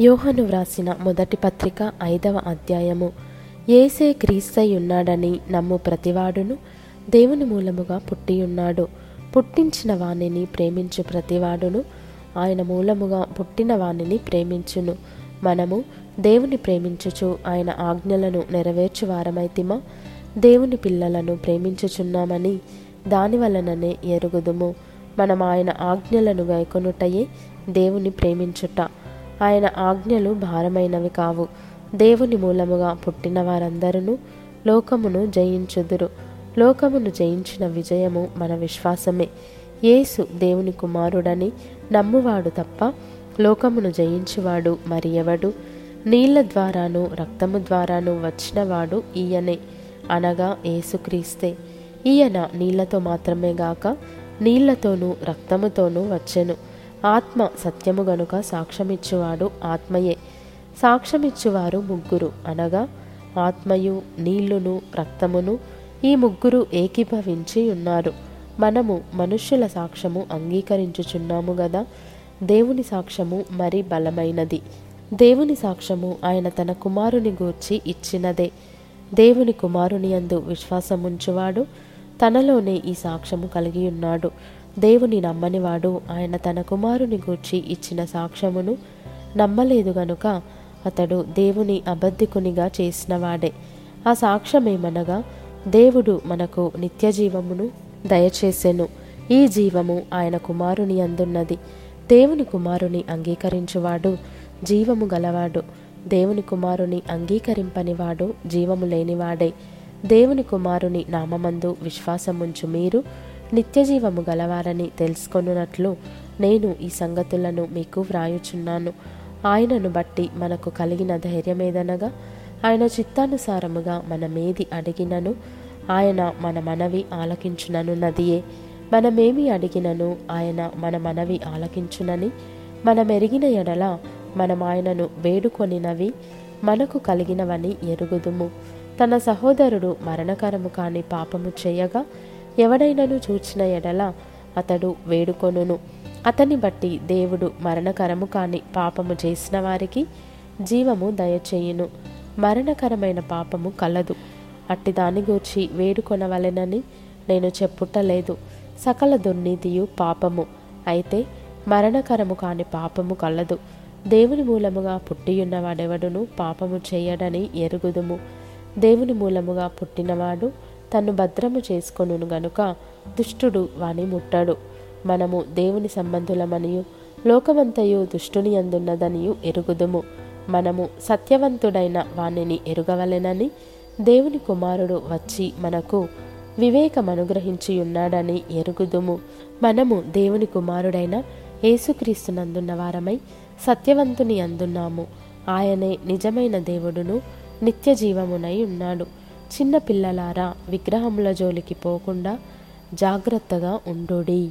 యోహను వ్రాసిన మొదటి పత్రిక ఐదవ అధ్యాయము. ఏసే క్రీస్తై ఉన్నాడని నమ్ము ప్రతివాడును దేవుని మూలముగా పుట్టియున్నాడు. పుట్టించిన వాణిని ప్రేమించు ప్రతివాడును ఆయన మూలముగా పుట్టిన వాణిని ప్రేమించును. మనము దేవుని ప్రేమించుచు ఆయన ఆజ్ఞలను నెరవేర్చు వారమైతిమా దేవుని పిల్లలను ప్రేమించుచున్నామని దాని వలననే ఎరుగుదుము. మనం ఆయన ఆజ్ఞలను గైకొనుటయే దేవుని ప్రేమించుట. ఆయన ఆజ్ఞలు భారమైనవి కావు. దేవుని మూలముగా పుట్టిన వారందరూ లోకమును జయించుదురు. లోకమును జయించిన విజయము మన విశ్వాసమే. యేసు దేవుని కుమారుడని నమ్మువాడు తప్ప లోకమును జయించువాడు మరి ఎవడు? నీళ్ళ ద్వారాను రక్తము ద్వారాను వచ్చినవాడు ఈయనే. అనగా ఏసుక్రీస్తే ఈయన నీళ్ళతో మాత్రమే గాక నీళ్ళతోనూ రక్తముతోనూ వచ్చెను. ఆత్మ సత్యము గనుక సాక్ష్యమిచ్చువాడు ఆత్మయే. సాక్ష్యమిచ్చువారు ముగ్గురు. అనగా ఆత్మయు నీళ్ళును రక్తమును ఈ ముగ్గురు ఏకీభవించి ఉన్నారు. మనము మనుష్యుల సాక్ష్యము అంగీకరించుచున్నాము గదా దేవుని సాక్ష్యము మరి బలమైనది. దేవుని సాక్ష్యము ఆయన తన కుమారుని గూర్చి ఇచ్చినదే. దేవుని కుమారుని అందు విశ్వాసముంచువాడు తనలోనే ఈ సాక్ష్యము కలిగి ఉన్నాడు. దేవుని నమ్మనివాడు. ఆయన తన కుమారుని గూర్చి ఇచ్చిన సాక్ష్యమును నమ్మలేదు గనుక అతడు దేవుని అబద్ధికునిగా చేసినవాడే. ఆ సాక్ష్యమేమనగా దేవుడు మనకు నిత్య జీవమును దయచేసెను. ఈ జీవము ఆయన కుమారుని అందున్నది. దేవుని కుమారుని అంగీకరించువాడు జీవము గలవాడు. దేవుని కుమారుని అంగీకరింపనివాడు జీవము లేనివాడే. దేవుని కుమారుని నామమందు విశ్వాసముంచు మీరు నిత్యజీవము గలవారని తెలుసుకొనున్నట్లు నేను ఈ సంగతులను మీకు వ్రాయుచున్నాను. ఆయనను బట్టి మనకు కలిగిన ధైర్యమేదనగా ఆయన చిత్తానుసారముగా మనమేది అడిగినను ఆయన మన మనవి ఆలకించుననున్నదియే మనమేమి అడిగినను ఆయన మన మనవి ఆలకించునని మనమెరిగిన ఎడల మనం ఆయనను వేడుకొనినవి మనకు కలిగినవని ఎరుగుదుము. తన సహోదరుడు మరణకరము కాని పాపము చేయగా ఎవడైనను చూచిన ఎడల అతడు వేడుకొనును. అతని బట్టి దేవుడు మరణకరము కాని పాపము చేసిన వారికి జీవము దయచేయును. మరణకరమైన పాపము కలదు. అట్టి దాని గూర్చి వేడుకొనవలెనని నేను చెప్పుటలేదు. సకల దుర్నీతియు పాపము. అయితే మరణకరము కాని పాపము కలదు. దేవుని మూలముగా పుట్టియున్నవాడెవడును పాపము చేయడని ఎరుగుదుము. దేవుని మూలముగా పుట్టినవాడు తన్ను భద్రము చేసుకొనును గనుక దుష్టుడు వాని ముట్టడు. మనము దేవుని సంబంధులమనియు లోకమంతయు దుష్టుని అందున్నదనియు ఎరుగుదుము. మనము సత్యవంతుడైన వానిని ఎరుగవలెనని దేవుని కుమారుడు వచ్చి మనకు వివేకం అనుగ్రహించి ఉన్నాడని ఎరుగుదుము. మనము దేవుని కుమారుడైన యేసుక్రీస్తునందున్న వారమై సత్యవంతుని అందున్నాము. ఆయనే నిజమైన దేవుడును నిత్య జీవమునై ఉన్నాడు. చిన్న పిల్లలారా విగ్రహముల జోలికి పోకుండా జాగ్రత్తగా ఉండుడి.